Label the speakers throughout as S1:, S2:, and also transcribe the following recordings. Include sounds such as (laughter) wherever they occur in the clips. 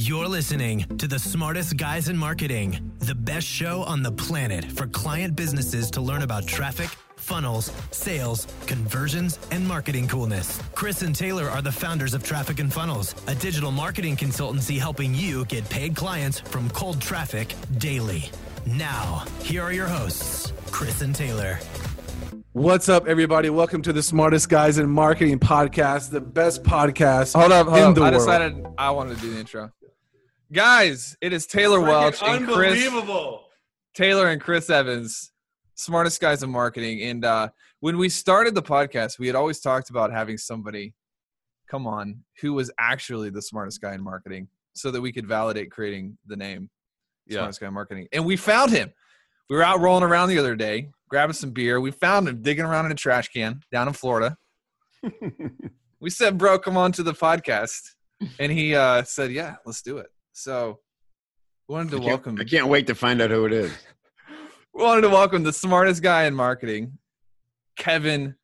S1: You're listening to the smartest guys in marketing, the best show on the planet for client businesses to learn about traffic, funnels, sales, conversions, and marketing coolness. Chris and Taylor are the founders of Traffic and Funnels, a digital marketing consultancy helping you get paid clients from cold traffic daily. Now, here are your hosts, Chris and Taylor.
S2: What's up, everybody? Welcome to the Smartest Guys in Marketing podcast, the best podcast.
S3: Hold up, hold
S2: in
S3: up.
S2: the
S3: I
S2: world.
S3: decided I wanted to do the intro. Guys, it is Taylor Welch and Chris Taylor and Chris Evans, smartest guys in marketing. And uh, when we started the podcast, we had always talked about having somebody come on who was actually the smartest guy in marketing, so that we could validate creating the name
S2: Yeah.
S3: smartest guy in marketing. And we found him. We were out rolling around the other day, grabbing some beer. We found him digging around in a trash can down in Florida. (laughs) we said, "Bro, come on to the podcast," and he uh, said, "Yeah, let's do it." So, wanted to
S4: I
S3: welcome.
S4: I can't wait to find out who it is.
S3: We (laughs) wanted to welcome the smartest guy in marketing, Kevin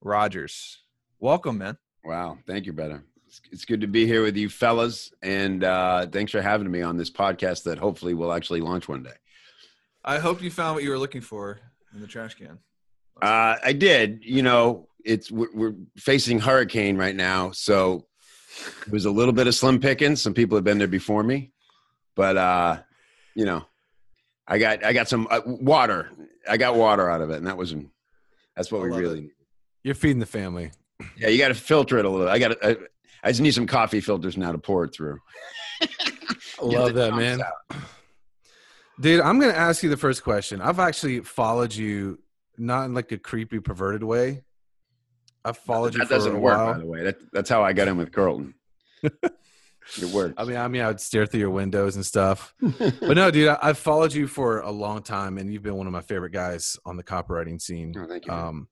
S3: Rogers. Welcome, man.
S4: Wow. Thank you, brother. It's, it's good to be here with you fellas. And uh, thanks for having me on this podcast that hopefully will actually launch one day.
S3: I hope you found what you were looking for in the trash can.
S4: Uh, I did. You know, it's we're, we're facing hurricane right now. So it was a little bit of slim pickings. Some people have been there before me. But, uh, you know, I got I got some uh, water. I got water out of it, and that was that's what
S3: I
S4: we really
S3: it.
S4: need.
S2: You're feeding the family.
S4: Yeah, you got to filter it a little. I got. I, I just need some coffee filters now to pour it through. (laughs)
S2: I love that, man.
S4: out.
S2: Dude, I'm going to ask you the first question. I've actually followed you, not in like a creepy, perverted way. I've followed you
S4: That doesn't work,
S2: while.
S4: by the way. That, that's how I got in with Carlton. (laughs) it worked.
S2: I mean, I mean, I would stare through your windows and stuff. (laughs) But no, dude, I, I've followed you for a long time, and you've been one of my favorite guys on the copywriting scene.
S4: Oh, thank you.
S2: Um,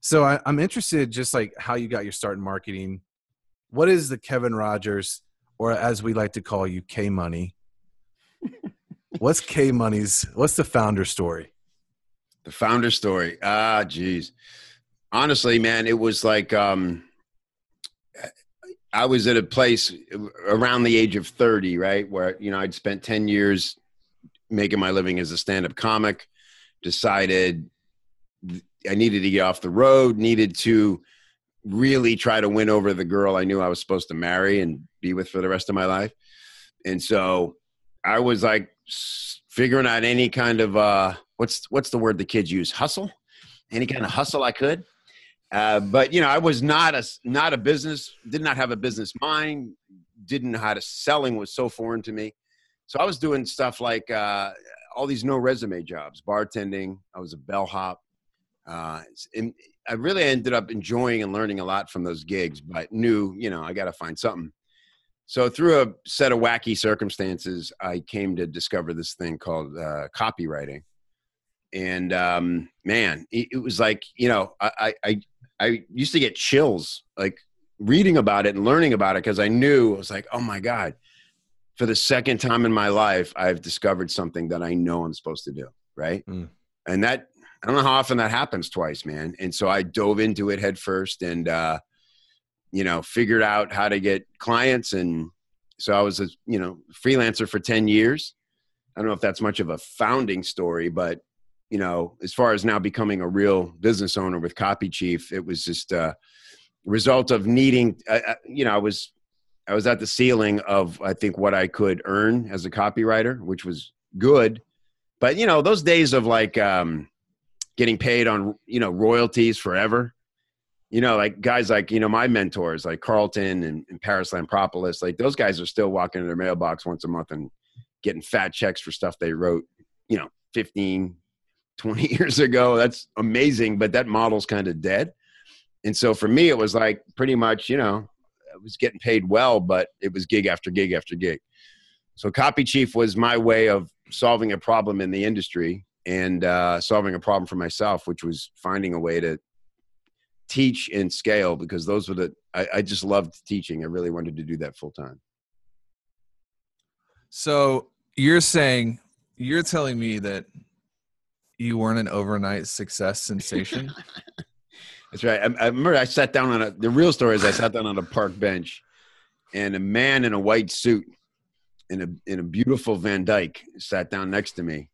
S2: so I, I'm interested, just like how you got your start in marketing. What is the Kevin Rogers, or as we like to call you, K Money? (laughs) what's K Money's? What's the founder story?
S4: the founder story. Ah, geez. Honestly, man, it was like um, I was at a place around the age of 30, right? Where, you know, I'd spent 10 years making my living as a stand up comic, decided I needed to get off the road, needed to really try to win over the girl I knew I was supposed to marry and be with for the rest of my life. And so I was like figuring out any kind of uh what's what's the word the kids use hustle any kind of hustle I could uh, but you know I was not a not a business did not have a business mind didn't know how to selling was so foreign to me. So I was doing stuff like uh, all these no resume jobs bartending I was a bellhop. Uh, and I really ended up enjoying and learning a lot from those gigs but knew you know I got to find something. So through a set of wacky circumstances, I came to discover this thing called uh, copywriting, and um, man, it, it was like you know I, I I used to get chills like reading about it and learning about it because I knew I was like, oh my god, for the second time in my life, I've discovered something that I know I'm supposed to do, right?
S2: Mm.
S4: And that I don't know how often that happens twice, man. And so I dove into it head first and. uh you know, figured out how to get clients. And so I was a, you know, freelancer for 10 years. I don't know if that's much of a founding story, but, you know, as far as now becoming a real business owner with Copy Chief, it was just a result of needing, uh, uh, you know, I was, I was at the ceiling of, I think, what I could earn as a copywriter, which was good. But, you know, those days of like um, getting paid on, you know, royalties forever, you know, like guys like, you know, my mentors like Carlton and, and Paris Lampropoulos, like those guys are still walking in their mailbox once a month and getting fat checks for stuff they wrote, you know, 15, 20 (laughs) years ago. That's amazing, but that model's kind of dead. And so for me, it was like pretty much, you know, I was getting paid well, but it was gig after gig after gig. So Copy Chief was my way of solving a problem in the industry and uh, solving a problem for myself, which was finding a way to teach and scale because those were the I, I just loved teaching. I really wanted to do that full time.
S3: So you're saying you're telling me that you weren't an overnight success sensation? (laughs)
S4: That's right. I, I remember I sat down on a. The real story is I sat down on a park bench, and a man in a white suit in a in a beautiful Van Dyke sat down next to me,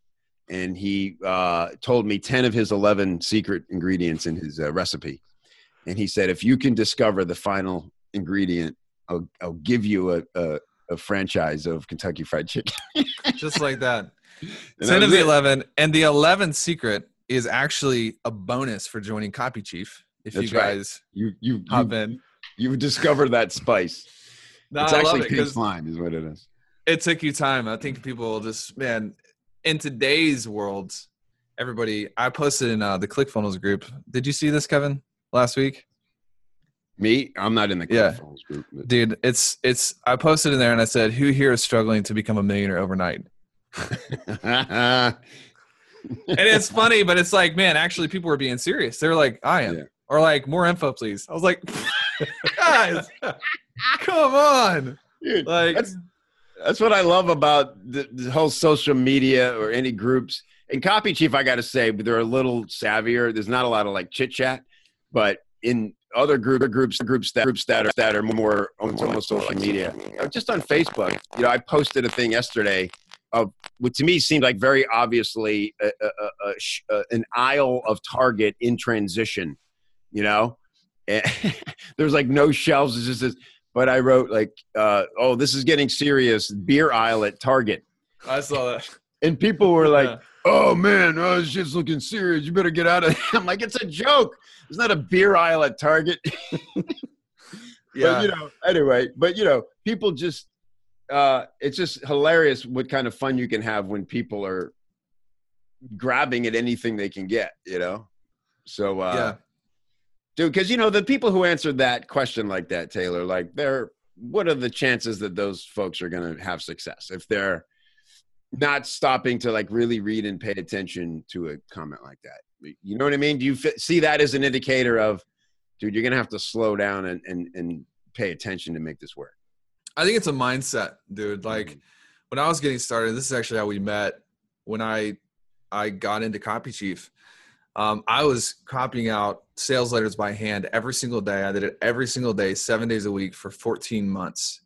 S4: and he uh, told me ten of his eleven secret ingredients in his uh, recipe, and he said, if you can discover the final ingredient, I'll I'll give you a a, a franchise of Kentucky Fried Chicken.
S3: Just like that. Ten of the it. eleven, and the eleventh secret is actually a bonus for joining Copy Chief. If That's you guys
S4: right. you you hop you, in, you discover that spice. No, it's I actually pink slime, is what it is.
S3: It took you time. I think people just man in today's world, everybody. I posted in uh, the ClickFunnels group. Did you see this, Kevin, last week?
S4: Me, I'm not in the yeah. group,
S3: but. dude. It's it's. I posted in there and I said, "Who here is struggling to become a millionaire overnight?" (laughs) and it's funny, but it's like, man, actually, people were being serious. They were like, "I am," yeah. or like, "More info, please." I was like, (laughs) guys, come on,
S4: dude. Like that's that's what I love about the, the whole social media or any groups. And Copy Chief, I got to say, they're a little savvier. There's not a lot of like chit chat, but in other group groups groups that groups that are that are more on, on social media, just on Facebook. You know, I posted a thing yesterday of what to me seemed like very obviously a, a, a, an aisle of Target in transition. You know, (laughs) there's like no shelves. It's just this but I wrote like, uh, "Oh, this is getting serious." Beer aisle at Target.
S3: I saw that,
S4: and people were like, yeah. "Oh man, oh, this shit's looking serious. You better get out of." (laughs) I'm like, "It's a joke. It's not a beer aisle at Target." (laughs) yeah. But, you know, anyway, but you know, people just uh, it's just hilarious what kind of fun you can have when people are grabbing at anything they can get. You know, so uh, yeah. dude because you know the people who answered that question like that taylor like they're what are the chances that those folks are going to have success if they're not stopping to like really read and pay attention to a comment like that? You know what i mean? Do you f- see that as an indicator of dude you're going to have to slow down and, and and pay attention to make this work
S3: i think it's a mindset dude like mm-hmm. when i was getting started this is actually how we met when i i got into copy chief um, I was copying out sales letters by hand every single day. I did it every single day, seven days a week for 14 months.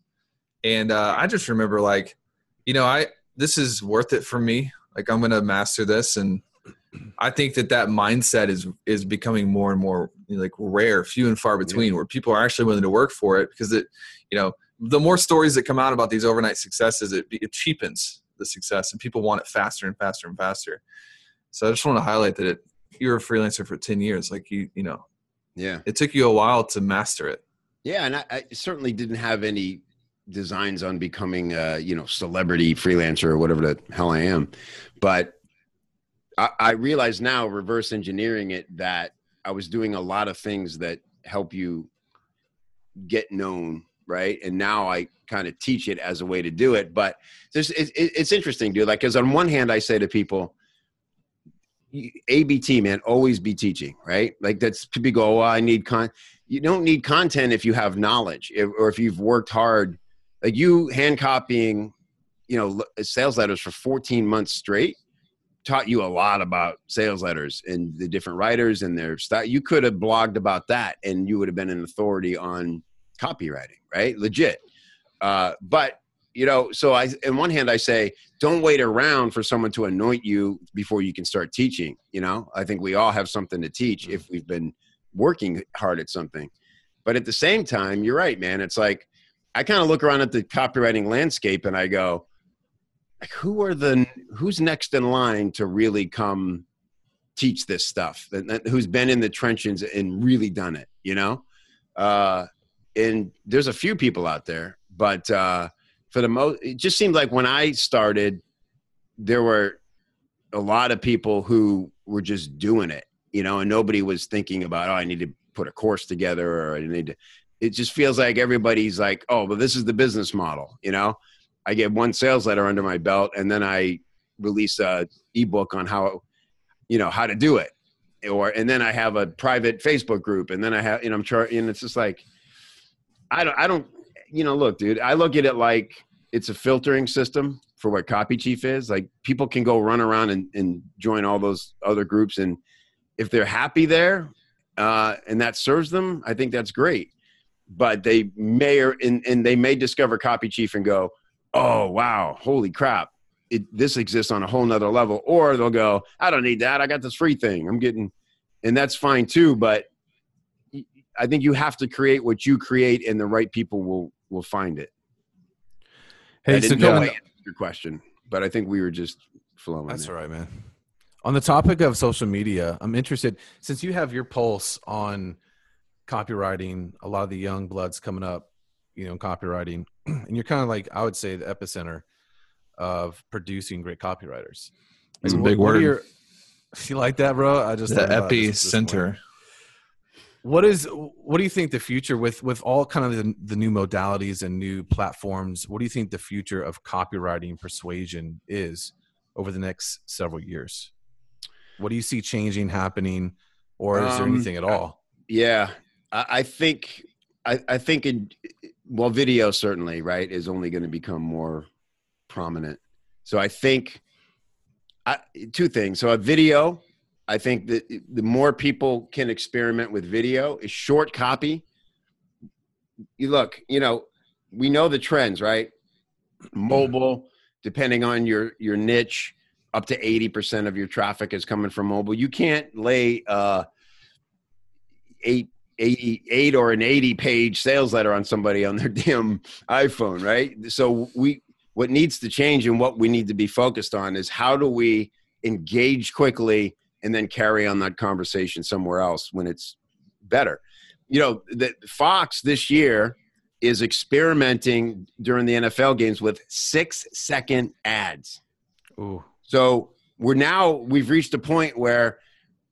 S3: And uh, I just remember, like, you know, I this is worth it for me. Like, I'm going to master this, and I think that that mindset is is becoming more and more like rare, few and far between, yeah. where people are actually willing to work for it because it, you know, the more stories that come out about these overnight successes, it, it cheapens the success, and people want it faster and faster and faster. So I just want to highlight that it you're a freelancer for 10 years like you you know
S4: yeah.
S3: it took you a while to master it.
S4: Yeah and i, I certainly didn't have any designs on becoming a you know celebrity freelancer or whatever the hell i am. But I, I realize now reverse engineering it that i was doing a lot of things that help you get known right and now i kind of teach it as a way to do it but there's it, it's interesting dude like because on one hand i say to people ABT, man, always be teaching, right? Like that's people go, oh, I need con. You don't need content if you have knowledge if, or if you've worked hard. Like you hand copying, you know, sales letters for 14 months straight taught you a lot about sales letters and the different writers and their style. You could have blogged about that and you would have been an authority on copywriting, right? Legit. Uh, but you know, so I, in one hand, I say, don't wait around for someone to anoint you before you can start teaching. You know, I think we all have something to teach if we've been working hard at something. But at the same time, you're right, man. It's like I kind of look around at the copywriting landscape and I go, who are the who's next in line to really come teach this stuff? Who's been in the trenches and really done it? You know, uh, and there's a few people out there, but uh, for the most it just seemed like when i started there were a lot of people who were just doing it you know and nobody was thinking about oh i need to put a course together or i need to it just feels like everybody's like oh but this is the business model you know? I get one sales letter under my belt and then i release a ebook on how you know how to do it. Or and then i have a private facebook group and then i have you know i'm charging and it's just like i don't i don't you know, look, dude, I look at it like it's a filtering system for what Copy Chief is. Like people can go run around and, and join all those other groups, and if they're happy there uh, and that serves them, I think that's great. But they may or and, and they may discover Copy Chief and go, oh wow, holy crap, it, this exists on a whole nother level. Or they'll go, I don't need that. I got this free thing. I'm getting, and that's fine too. But I think you have to create what you create, and the right people will will find it. Hey, I didn't so know your question, but I think we were just flowing.
S2: That's there. all right, man. On the topic of social media, I'm interested since you have your pulse on copywriting. A lot of the young bloods coming up, you know, copywriting, (clears throat) and you're kind of like I would say the epicenter of producing great copywriters.
S3: It's a big what word. Your, (laughs)
S2: you like that, bro? I just
S3: the epicenter.
S2: What is what do you think the future with with all kind of the, the new modalities and new platforms? What do you think the future of copywriting persuasion is over the next several years? What do you see changing, happening, or is um, there anything at all?
S4: Yeah, I, I think I, I think in well, video certainly right is only going to become more prominent. So I think I, two things. So a video, I think that the more people can experiment with video, is short copy. You look, you know, we know the trends, right? Mobile, depending on your your niche, up to eighty percent of your traffic is coming from mobile. You can't lay uh, eight 88 or an 80 page sales letter on somebody on their (laughs) damn iPhone, right? So we what needs to change and what we need to be focused on is how do we engage quickly and then carry on that conversation somewhere else when it's better. You know, the Fox this year is experimenting during the NFL games with 6 second ads. Ooh. So we're now we've reached a point where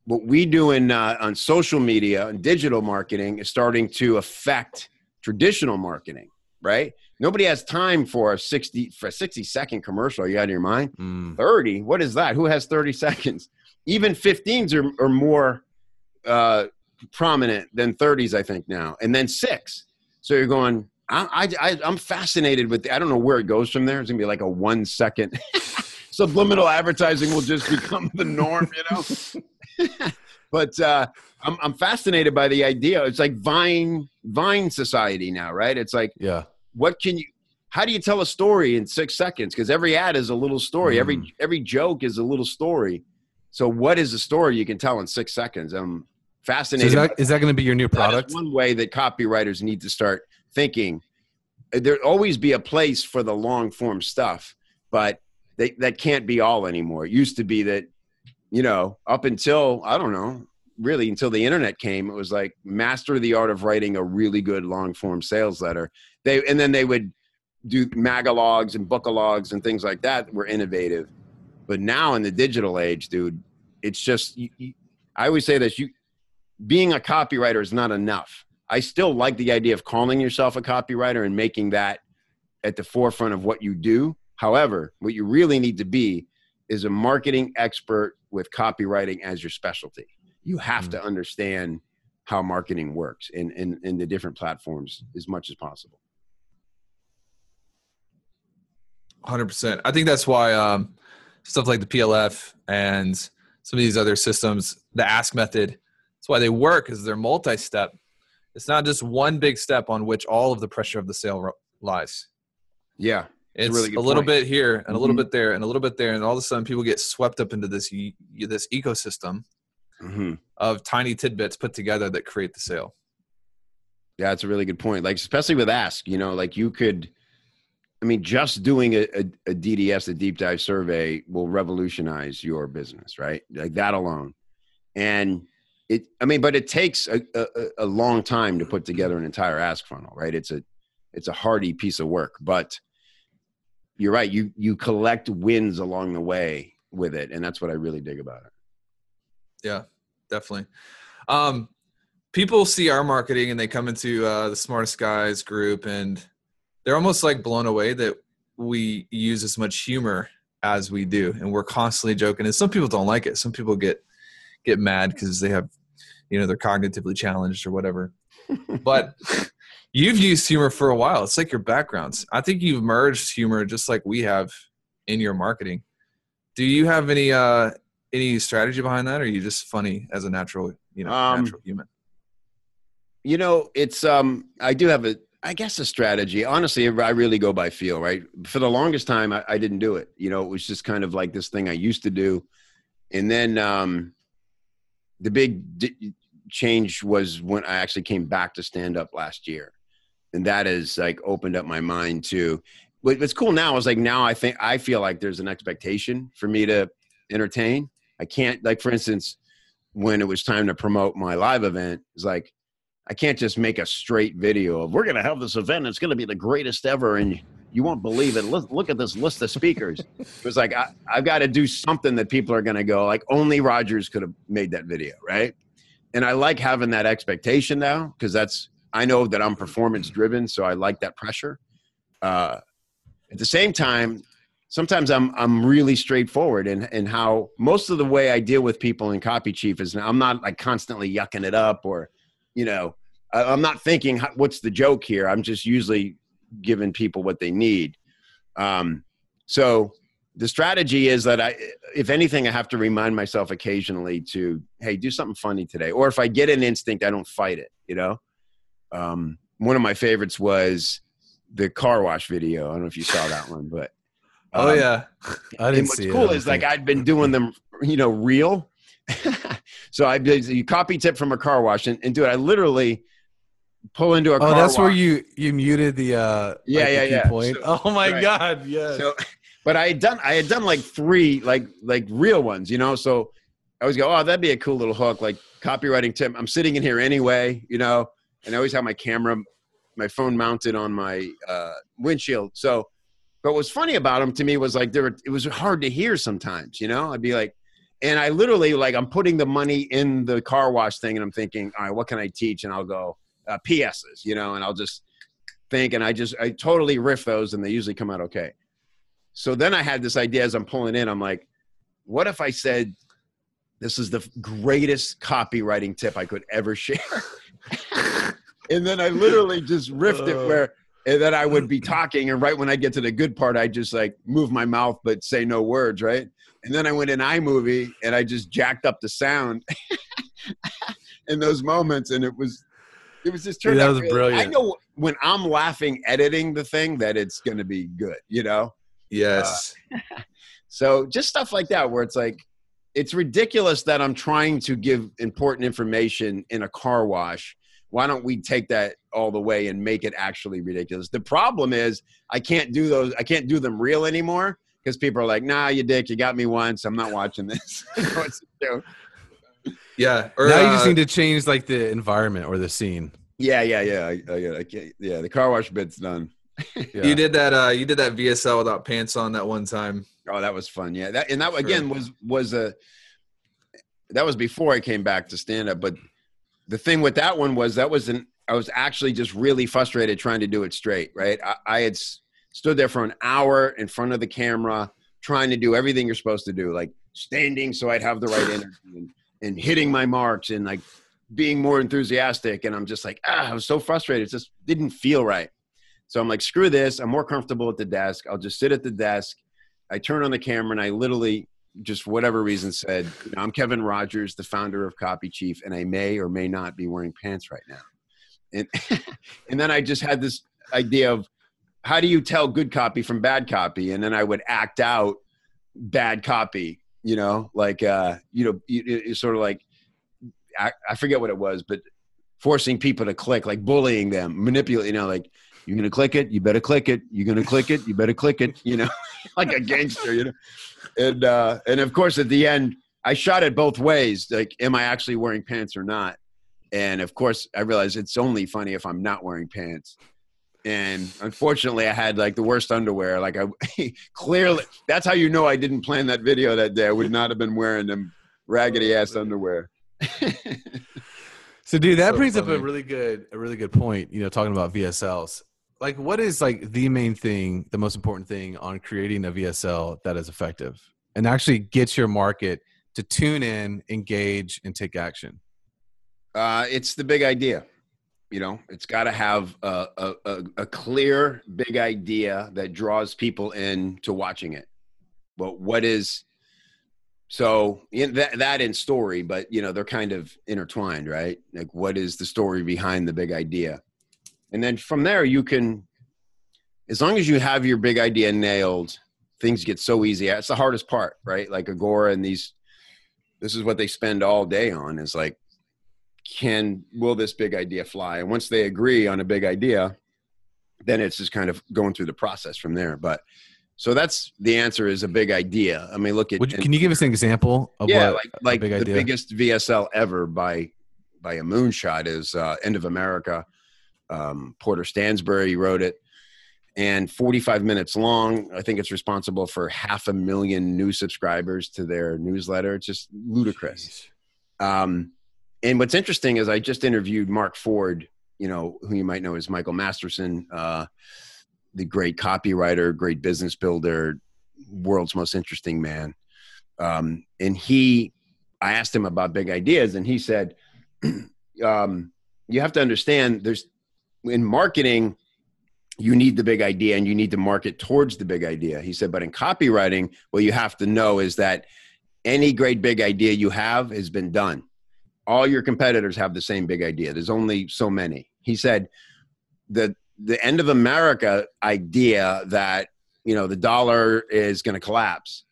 S4: what we do in uh, on social media and digital marketing is starting to affect traditional marketing, right? Nobody has time for a 60 for a 60 second commercial. Are you out of your mind? Mm. 30? What is that? Who has 30 (laughs) seconds? Even 15s are, are more uh, prominent than 30s, I think, now. And then six. So you're going, I, I, I'm fascinated with, the, I don't know where it goes from there. It's going to be like a one second. (laughs) Subliminal advertising will just become the norm, you know? (laughs) but uh, I'm, I'm fascinated by the idea. It's like Vine, Vine society now, right? It's like,
S2: yeah
S4: what can you how do you tell a story in six seconds because every ad is a little story mm. every every joke is a little story so what is a story you can tell in six seconds? I'm fascinated
S2: so is that, that going to be your new product?
S4: one way that copywriters need to start thinking. There'll always be a place for the long form stuff but they, that can't be all anymore. It used to be that you know up until i don't know really until the internet came it was like master the art of writing a really good long form sales letter. They and then they would do magalogs and bookalogs and things like that were innovative. But now in the digital age, dude, it's just you, you, I always say this: you being a copywriter is not enough. I still like the idea of calling yourself a copywriter and making that at the forefront of what you do. However, what you really need to be is a marketing expert with copywriting as your specialty. You have mm-hmm. to understand how marketing works in, in, in the different platforms as much as possible.
S3: Hundred percent. I think that's why um, stuff like the PLF and some of these other systems, the Ask method, that's why they work. Is they're multi-step. It's not just one big step on which all of the pressure of the sale lies.
S4: Yeah,
S3: it's, it's a, really a little bit here and mm-hmm. a little mm-hmm. bit there and a little bit there, and all of a sudden people get swept up into this this ecosystem mm-hmm. of tiny tidbits put together that create the sale.
S4: Yeah, it's a really good point. Like especially with Ask, you know, like you could I mean, just doing a, a, a, DDS, a deep dive survey, will revolutionize your business, right? Like that alone. And it, I mean, but it takes a, a, a long time to put together an entire ask funnel, right? It's a, it's a hardy piece of work, but you're right. You, you collect wins along the way with it. And that's what I really dig about it.
S3: Yeah, definitely. Um, people see our marketing and they come into uh, the smartest guys group and they're almost like blown away that we use as much humor as we do and we're constantly joking and some people don't like it. Some people get get mad because they have you know they're cognitively challenged or whatever. (laughs) But you've used humor for a while. It's like your backgrounds. I think you've merged humor just like we have in your marketing. Do you have any uh any strategy behind that or are you just funny as a natural you know um, natural human?
S4: you know it's um i do have a I guess a strategy. Honestly, I really go by feel, right? For the longest time, I, I, didn't do it. You know, it was just kind of like this thing I used to do. And then um, the big d- change was when I actually came back to stand up last year. And that has like opened up my mind to what's cool now is like now I think I feel like there's an expectation for me to entertain. I can't like for instance, when it was time to promote my live event, it's like I can't just make a straight video of we're going to have this event. It's going to be the greatest ever, and you won't believe it. Look, look at this list of speakers. it was like I, I've got to do something that people are going to go like only Rogers could have made that video, right? And I like having that expectation now because that's I know that I'm performance driven, so I like that pressure. Uh, at the same time, sometimes I'm I'm really straightforward in in how most of the way I deal with people in Copy Chief is I'm not like constantly yucking it up or you know, I'm not thinking what's the joke here. I'm just usually giving people what they need. Um, so the strategy is that I, if anything, I have to remind myself occasionally to, hey, do something funny today. Or if I get an instinct, I don't fight it. You know, um, one of my favorites was the car wash video. I don't know if you saw that one, but
S3: oh, um, oh yeah, (laughs)
S4: I didn't and what's cool is like I'd been doing them, you know, real (laughs) so I did you copy tip from a car wash and, and do it. I literally pull into a car. oh,
S2: that's
S4: wash.
S2: where you you muted the uh
S4: yeah like
S2: yeah
S4: yeah
S2: point. So, oh my right. god yeah so
S4: but i had done i had done like three like like real ones you know so i always go oh that'd be a cool little hook like copywriting tip i'm sitting in here anyway you know and i always have my camera my phone mounted on my uh windshield so but what's funny about them to me was like there were, it was hard to hear sometimes you know i'd be like and I literally like I'm putting the money in the car wash thing, and I'm thinking, all right, what can I teach? And I'll go uh, PSs, you know, and I'll just think, and I just I totally riff those, and they usually come out okay. So then I had this idea as I'm pulling in. I'm like, what if I said, this is the greatest copywriting tip I could ever share? (laughs) and then I literally just riffed it uh. where and then I would be talking, and right when I get to the good part, I just like move my mouth but say no words, right? And then I went in iMovie and I just jacked up the sound (laughs) in those moments, and it was it was just turned
S2: yeah,
S4: that
S2: was
S4: really,
S2: brilliant.
S4: I know when I'm laughing editing the thing that it's going to be good, you know.
S3: Yes.
S4: Uh, so just stuff like that, where it's like it's ridiculous that I'm trying to give important information in a car wash. Why don't we take that all the way and make it actually ridiculous? The problem is I can't do those. I can't do them real anymore because people are like, "Nah, you dick, you got me once. I'm not watching this." (laughs)
S3: yeah.
S2: Or, now you just uh, need to change like the environment or the scene.
S4: Yeah, yeah, yeah, I, I, I, yeah. The car wash bit's done. (laughs)
S3: yeah. You did that. Uh, you did that VSL without pants on that one time.
S4: Oh, that was fun. Yeah, that and that again was was a that was before I came back to stand up. But the thing with that one was that was an I was actually just really frustrated trying to do it straight. Right, I, I had stood there for an hour in front of the camera trying to do everything you're supposed to do, like standing so I'd have the right (sighs) energy and, and hitting my marks and like being more enthusiastic. And I'm just like, ah, I was so frustrated. It just didn't feel right. So I'm like, screw this. I'm more comfortable at the desk. I'll just sit at the desk. I turn on the camera and I literally, just for whatever reason, said, you know, I'm Kevin Rogers, the founder of Copy Chief, and I may or may not be wearing pants right now. And, (laughs) and then I just had this idea of how do you tell good copy from bad copy? And then I would act out bad copy, you know, like, uh, you know, it's sort of like, I, I forget what it was, but forcing people to click, like bullying them, manipulate, you know, like, you're to click it, you better click it. You're to click it, you better click it, you know, (laughs) like a gangster, you know? And, uh, and of course at the end, I shot it both ways. Like, am I actually wearing pants or not? And of course, I realized it's only funny if I'm not wearing pants and unfortunately i had like the worst underwear. Like i (laughs) clearly that's how you know i didn't plan that video that day. I would not have been wearing them raggedy ass underwear.
S2: So dude that so brings funny. up a really good a really good point you know talking about vsls like what is like the main thing the most important thing on creating a vsl that is effective? And actually gets your market to tune in engage and take action.
S4: Uh, it's the big idea you know it's got to have a, a, a, clear big idea that draws people in to watching it. But what is so in that, that in story but you know they're kind of intertwined right? Like what is the story behind the big idea? And then from there you can as long as you have your big idea nailed things get so easy. It's the hardest part right? Like agora and these this is what they spend all day on is like can will this big idea fly and once they agree on a big idea then it's just kind of going through the process from there but so that's the answer is a big idea i mean look at
S2: you, can you give us an example
S4: of yeah like like the idea? biggest vsl ever by by a moonshot is uh, end of america um, porter stansberry wrote it and 45 minutes long. I think it's responsible for half a million new subscribers to their newsletter. It's just ludicrous. Um, and what's interesting is I just interviewed Mark Ford, you know, who you might know as Michael Masterson, uh, the great copywriter, great business builder, world's most interesting man. Um, and he, I asked him about big ideas, and he said, (clears throat) um, "You have to understand, there's in marketing." you need the big idea and you need to market towards the big idea. He said, but in copywriting, what you have to know is that any great big idea you have has been done. All your competitors have the same big idea. There's only so many. He said, the the end of America idea that you know the dollar is going to collapse.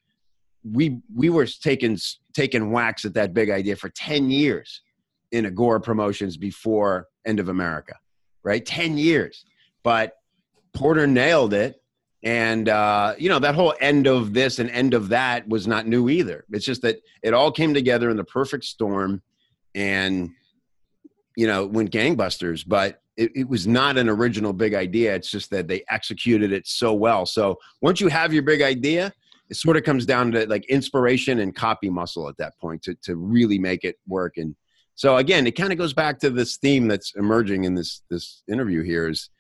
S4: We we were taking taking whacks at that big idea for ten years in Agora promotions before End of America, right? Ten years, but Porter nailed it. And, uh, you know, that whole end of this and end of that was not new either. It's just that it all came together in the perfect storm and, you know, went gangbusters. But it, it was not an original big idea. It's just that they executed it so well. So once you have your big idea, it sort of comes down to like inspiration and copy muscle at that point to, to really make it work. And so again, it kind of goes back to this theme that's emerging in this, this interview here is,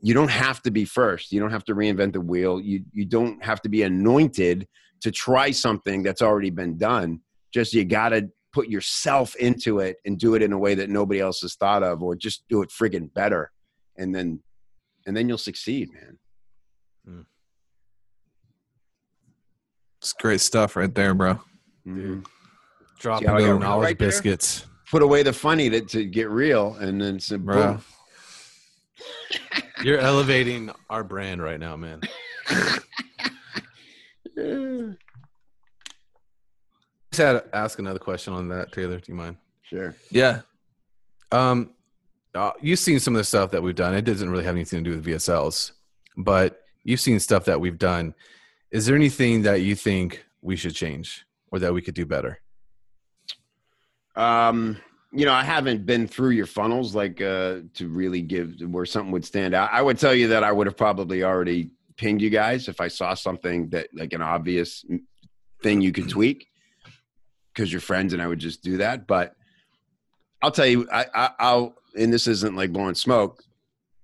S4: you don't have to be first. You don't have to reinvent the wheel. You you don't have to be anointed to try something that's already been done. Just you got to put yourself into it and do it in a way that nobody else has thought of, or just do it friggin' better, and then and then you'll succeed, man.
S3: Hmm. It's great stuff right there, bro. Mm-hmm.
S2: Drop knowledge right biscuits.
S4: There? Put away the funny to, to get real, and then some boom. (laughs)
S2: You're elevating our brand right now, man. (laughs) Just had to ask another question on that, Taylor. Do you mind?
S4: Sure.
S3: Yeah.
S2: Um, uh, you've seen some of the stuff that we've done. It doesn't really have anything to do with VSLs, but you've seen stuff that we've done. Is there anything that you think we should change or that we could do better?
S4: Um, you know, I haven't been through your funnels like uh, to really give where something would stand out. I would tell you that I would have probably already pinged you guys if I saw something that like an obvious thing you could tweak because you're friends and I would just do that. But I'll tell you, I, I, I'll, and this isn't like blowing smoke.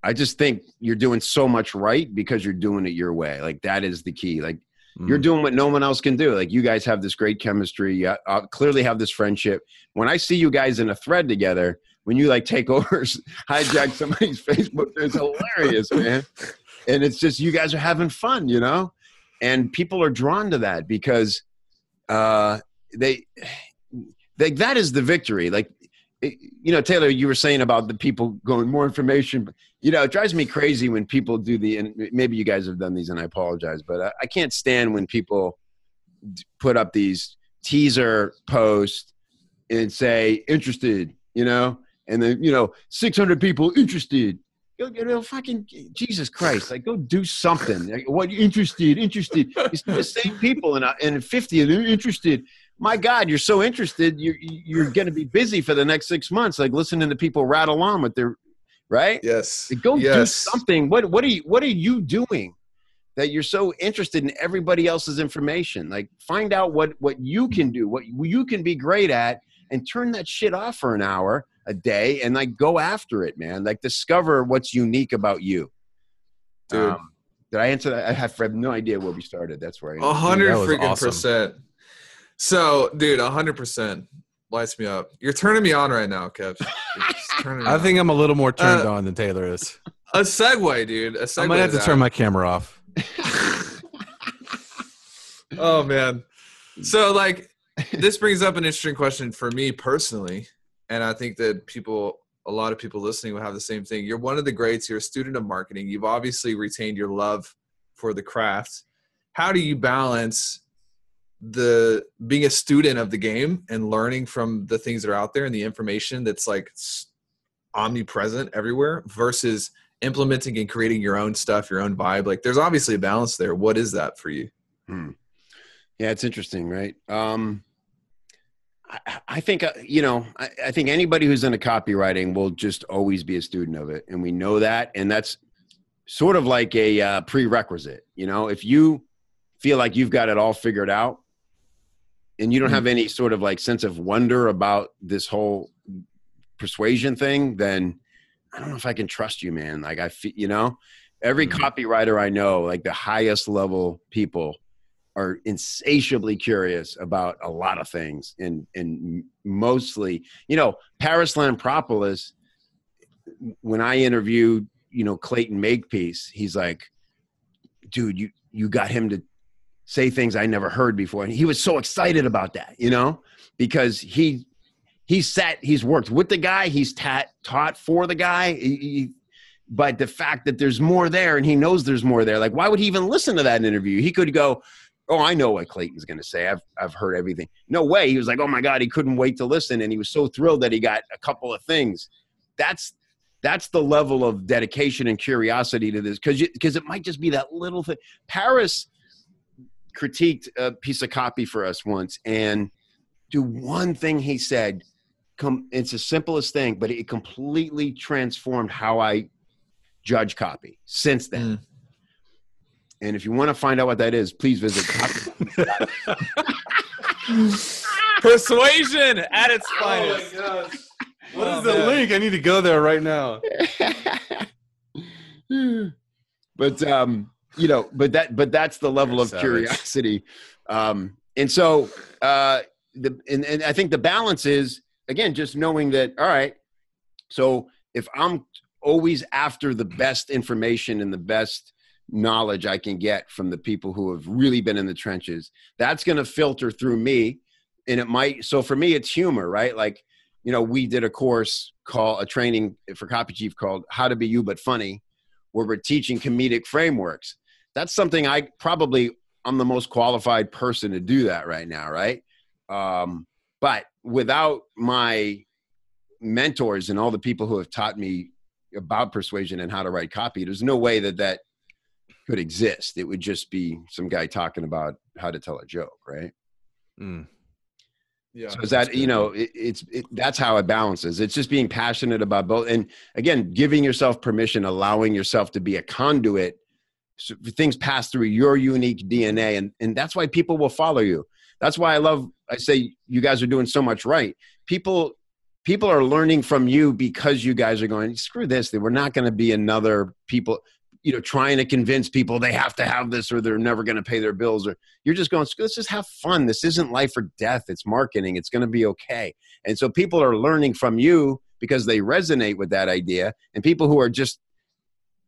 S4: I just think you're doing so much right because you're doing it your way. Like that is the key. Like Mm. You're doing what no one else can do. Like you guys have this great chemistry. You uh, clearly have this friendship. When I see you guys in a thread together, when you like take (laughs) over, hijack somebody's (laughs) Facebook, it's hilarious, man. And it's just you guys are having fun, you know. And people are drawn to that because uh, they, they that is the victory. Like you know, Taylor, you were saying about the people going more information. You know, it drives me crazy when people do the, and maybe you guys have done these and I apologize, but I, I can't stand when people put up these teaser posts and say interested, you know, and then, you know, 600 people interested. You know, fucking Jesus Christ! Like, go do something. Like, what interested? Interested? It's the same people, and and fifty they're interested my God, you're so interested, you're you're going to be busy for the next six months, like listening to people rattle on with their right.
S3: Yes,
S4: like, go
S3: yes.
S4: do something. What what are you what are you doing that you're so interested in everybody else's information? Like, find out what what you can do, what you can be great at, and turn that shit off for an hour a day, and like go after it, man. Like, discover what's unique about you,
S3: dude. Um,
S4: did I answer that? I have, I have no idea where we started. That's where
S3: I. A hundred freaking awesome. percent. So, dude, hundred percent lights me up. You're turning me on right now, Kev. (laughs)
S2: I think I'm a little more turned uh, on than Taylor is.
S3: A segue, dude. A segue I
S2: might have to turn my camera off. (laughs)
S3: oh man. So like this brings up an interesting question for me personally, and I think that people a lot of people listening will have the same thing. You're one of the greats. You're a student of marketing. You've obviously retained your love for the craft. How do you balance the being a student of the game and learning from the things that are out there and the information that's like omnipresent everywhere versus implementing and creating your own stuff, your own vibe? Like, there's obviously a balance there. What is that for you? Hmm.
S4: Yeah, it's interesting, right? Um, I, think uh, you know. I, I, think anybody who's into copywriting will just always be a student of it, and we know that. And that's sort of like a uh, prerequisite. You know, if you feel like you've got it all figured out, and you don't mm-hmm. have any sort of like sense of wonder about this whole persuasion thing, then I don't know if I can trust you, man. Like I feel, you know, every mm-hmm. copywriter I know, like the highest level people are insatiably curious about a lot of things and and mostly you know paris lampropoulos when i interviewed you know clayton makepeace he's like dude you you got him to say things i never heard before and he was so excited about that you know because he he's sat he's worked with the guy he's tat, taught for the guy he, he, but the fact that there's more there and he knows there's more there like why would he even listen to that interview he could go oh, I know what Clayton's going to say. I've, I've heard everything. No way. He was like, oh my God, he couldn't wait to listen. And he was so thrilled that he got a couple of things. That's, that's the level of dedication and curiosity to this. Cause cause it might just be that little thing. Paris critiqued a piece of copy for us once and do one thing he said, come, it's the simplest thing, but it completely transformed how I judge copy since then. Mm and if you want to find out what that is, please visit. (laughs)
S3: Persuasion at its finest.
S2: Oh my What oh, is the man. link? I need to go there right now. (laughs) (laughs)
S4: but um, you know, but that but that's the level of savage. curiosity. Um, and so uh the and, and I think the balance is again just knowing that all right, so if I'm always after the best information and the best knowledge I can get from the people who have really been in the trenches. That's going to filter through me. And it might, so for me, it's humor, right? Like, you know, we did a course called a training for Copy Chief called How to Be You But Funny, where we're teaching comedic frameworks. That's something I probably, I'm the most qualified person to do that right now, right? Um, but without my mentors and all the people who have taught me about persuasion and how to write copy, there's no way that that could exist. It would just be some guy talking about how to tell a joke, right? Mm. Yeah. So is that you know it, it's it, that's how it balances. It's just being passionate about both, and again, giving yourself permission, allowing yourself to be a conduit. So things pass through your unique DNA, and and that's why people will follow you. That's why I love. I say you guys are doing so much right. People people are learning from you because you guys are going screw this. We're not going to be another people you know trying to convince people they have to have this or they're never going to pay their bills or you're just going let's just have fun this isn't life or death it's marketing it's going to be okay and so people are learning from you because they resonate with that idea and people who are just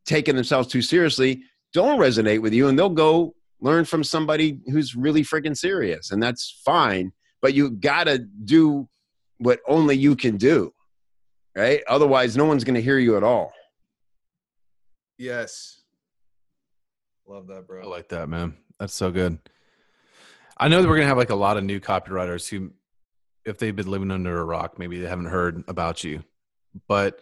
S4: taking themselves too seriously don't resonate with you and they'll go learn from somebody who's really freaking serious and that's fine but you got to do what only you can do right otherwise no one's going to hear you at all
S3: Yes. Love that, bro.
S2: I like that, man. That's so good. I know that we're gonna have like a lot of new copywriters who, if they've been living under a rock, maybe they haven't heard about you. But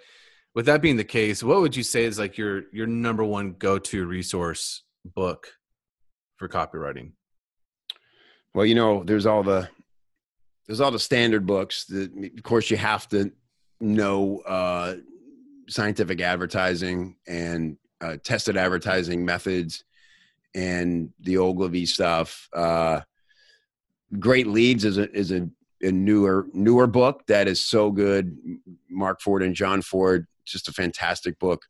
S2: with that being the case, what would you say is like your your number one go to resource book for copywriting?
S4: Well, you know, there's all the there's all the standard books. That, of course, you have to know uh, scientific advertising and uh, tested advertising methods and the Ogilvy stuff. Uh, Great Leads is a is a, a, newer newer book that is so good. Mark Ford and John Forde, just a fantastic book.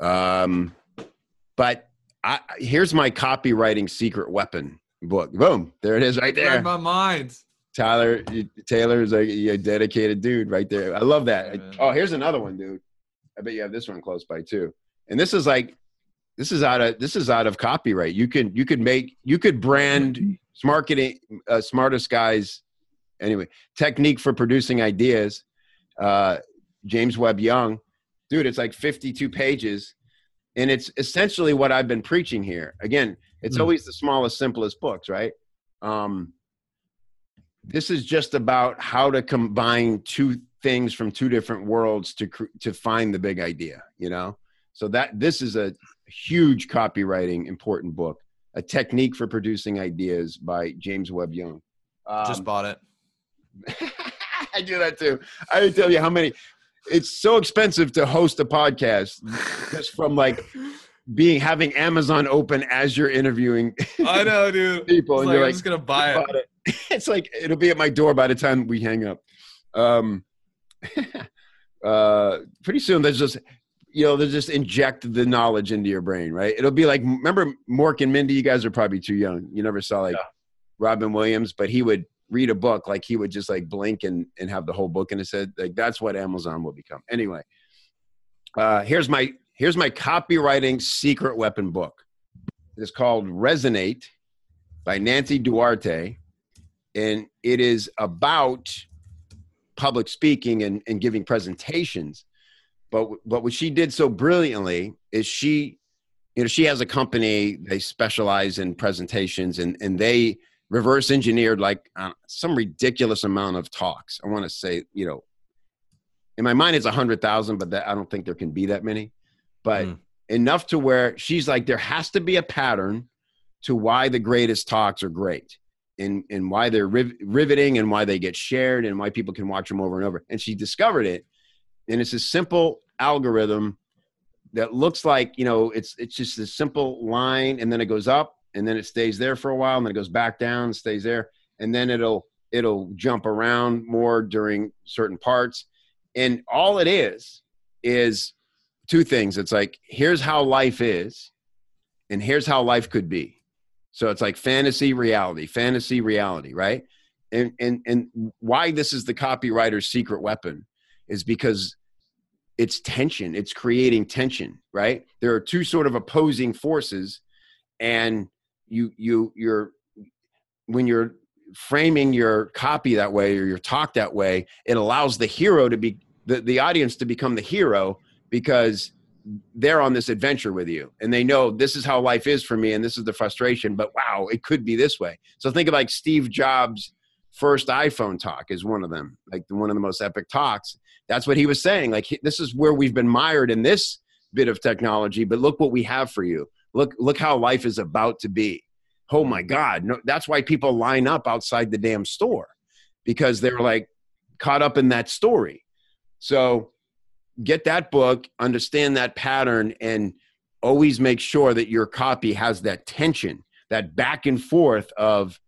S4: Um, but I, here's my copywriting secret weapon book. Boom, there it is, right there.
S3: In my mind.
S4: Tyler Taylor is a, a, dedicated dude right there. I love that. Yeah, oh, here's another one, dude. I bet you have this one close by too. And this is like this is out of this is out of copyright. You can you could make you could brand marketing uh, smartest guys anyway technique for producing ideas. Uh, James Webb Young. Dude, it's like 52 pages. And it's essentially what I've been preaching here. Again, it's mm. always the smallest, simplest books, right? Um, this is just about how to combine two things from two different worlds to to find the big idea you know so that this is a huge copywriting important book a technique for producing ideas by james webb young
S3: um, just bought it (laughs)
S4: i do that too i tell you how many it's so expensive to host a podcast just from like being having amazon open as you're interviewing
S3: i know dude. (laughs)
S4: people
S3: it's
S4: and like, you're
S3: like i'm just gonna buy it.
S4: it. (laughs) It's like it'll be at my door by the time we hang up. Um (laughs) uh, pretty soon there's just you know they just inject the knowledge into your brain right? It'll be like remember mork and mindy? You guys are probably too young. You never saw like yeah. robin williams but he would read a book like he would just like blink and, and have the whole book in his head like that's what amazon will become anyway uh, here's my here's my copywriting secret weapon book it's called resonate by nancy duarte and it is about public speaking and, and giving presentations. But but what she did so brilliantly is she, you know, she has a company. They specialize in presentations, and and they reverse engineered like uh, some ridiculous amount of talks. I want to say, you know, in my mind it's a hundred thousand, but that, I don't think there can be that many. But mm. enough to where she's like, there has to be a pattern to why the greatest talks are great and and why they're riv- riveting and why they get shared and why people can watch them over and over. And she discovered it, and it's a simple algorithm that looks like you know it's it's just a simple line, and then it goes up, and then it stays there for a while, and then it goes back down, stays there, and then it'll it'll jump around more during certain parts. And all it is is two things. It's like here's how life is, and here's how life could be so it's like fantasy reality, fantasy reality, right? And and and why this is the copywriter's secret weapon is because it's tension. It's creating tension, right? There are two sort of opposing forces, and you you you're when you're framing your copy that way or your talk that way, it allows the hero to be the, the audience to become the hero because they're on this adventure with you and they know this is how life is for me and this is the frustration but wow it could be this way. So think of like steve jobs first iphone talk is one of them like one of the most epic talks. That's what he was saying like this is where we've been mired in this bit of technology but look what we have for you look look how life is about to be. Oh my god. No, that's why people line up outside the damn store because they're like caught up in that story. So get that book, understand that pattern, and always make sure that your copy has that tension, that back and forth of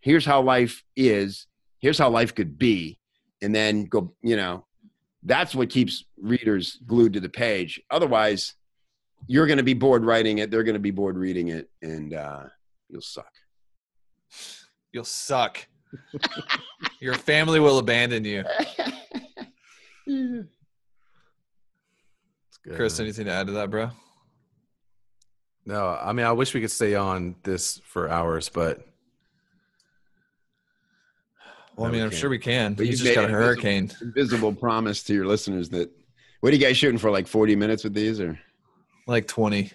S4: here's how life is, here's how life could be, and then go, you know, that's what keeps readers glued to the page. Otherwise, you're going to be bored writing it, they're going to be bored reading it, and uh, you'll suck.
S3: You'll suck. (laughs) Your family will abandon you. good. Chris, anything to add to that, bro?
S2: No, I mean I wish we could stay on this for hours, but
S3: well, I mean, I'm sure we can. But you just got a hurricane.
S4: Invisible promise to your listeners that what are you guys shooting for? Like 40 minutes with these, or
S3: like 20?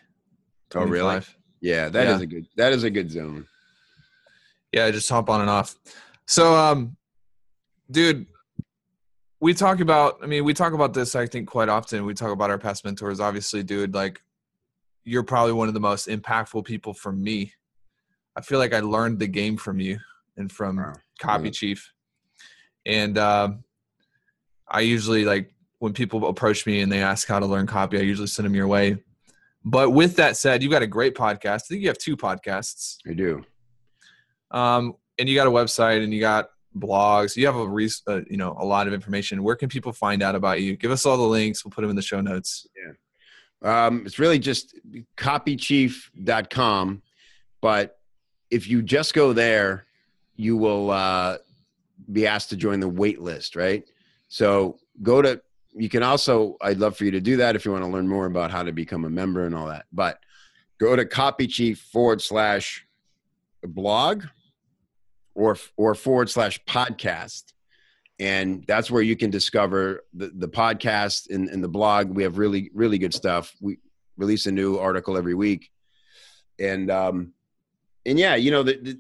S4: 25? Oh, really? Yeah, that yeah. is a good. That is a good zone.
S3: Yeah, just hop on and off. So, um, dude, we talk about i mean we talk about this i think quite often we talk about our past mentors obviously dude like you're probably one of the most impactful people for me i feel like i learned the game from you and from wow. copy yeah. chief and uh, i usually like when people approach me and they ask how to learn copy i usually send them your way but with that said you've got a great podcast i think you have two podcasts
S4: i do
S3: um, and you got a website and you got blogs. You have a uh, you know a lot of information. Where can people find out about you? Give us all the links. We'll put them in the show notes.
S4: Yeah. Um, it's really just copychief.com. But if you just go there, you will uh, be asked to join the wait list, right? So go to, you can also, I'd love for you to do that if you want to learn more about how to become a member and all that. But go to copychief forward slash blog or or forward slash podcast and that's where you can discover the, the podcast and, and the blog. We have really, really good stuff. We release a new article every week. And, um, and yeah, you know, the, the,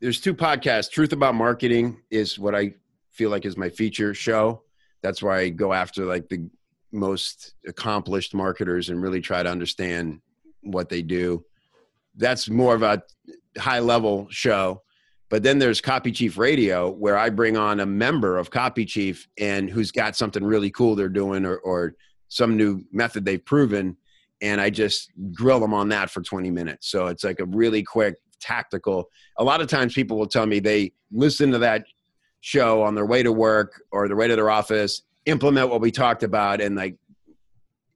S4: there's two podcasts. Truth About Marketing is what I feel like is my feature show. That's why I go after like the most accomplished marketers and really try to understand what they do. That's more of a high level show. But then there's Copy Chief Radio, where I bring on a member of Copy Chief and who's got something really cool they're doing or, or some new method they've proven. And I just grill them on that for 20 minutes. So it's like a really quick, tactical. A lot of times people will tell me they listen to that show on their way to work or their way to their office, implement what we talked about, and like,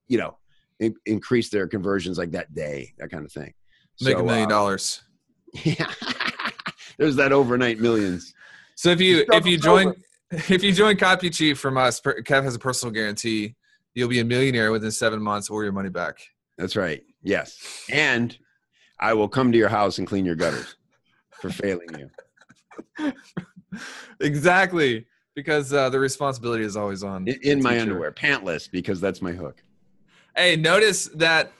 S4: you know, in- increase their conversions like that day, that kind of thing.
S3: Make so, a million uh, dollars. (laughs)
S4: Yeah. There's that overnight millions.
S3: So if you (laughs) if you join over. if you join Copy Chief from us, Kev has a personal guarantee. You'll be a millionaire within seven months or your money back.
S4: That's right. Yes, and I will come to your house and clean your gutters for failing you. (laughs)
S3: exactly, because uh, the responsibility is always on.
S4: In, in my underwear, pantless, because that's my hook.
S3: Hey, notice that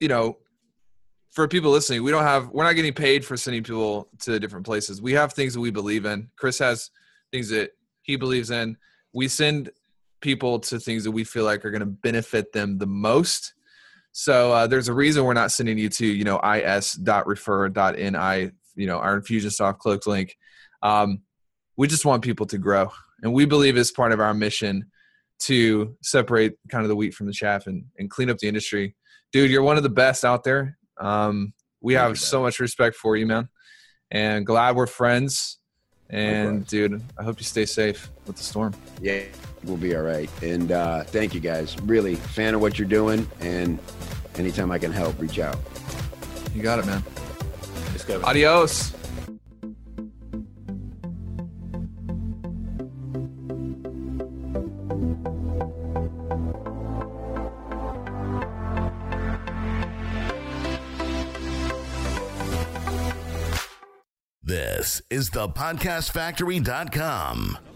S3: you know for people listening, we don't have we're not getting paid for sending people to different places. We have things that we believe in. Chris has things that he believes in. We send people to things that we feel like are going to benefit them the most. So uh, there's a reason we're not sending you to you know is.refer.ni you know our Infusionsoft cloak link. Um, we just want people to grow, and we believe it's part of our mission to separate kind of the wheat from the chaff and, and clean up the industry. Dude, you're one of the best out there um, we Thank have so much respect for you, man, and glad we're friends. And dude, I hope you stay safe with the storm.
S4: Yeah, we'll be all right. And uh, thank you guys. Really fan of what you're doing. And anytime I can help, reach out.
S3: You got it, man. Adios.
S5: Is the podcastfactory.com.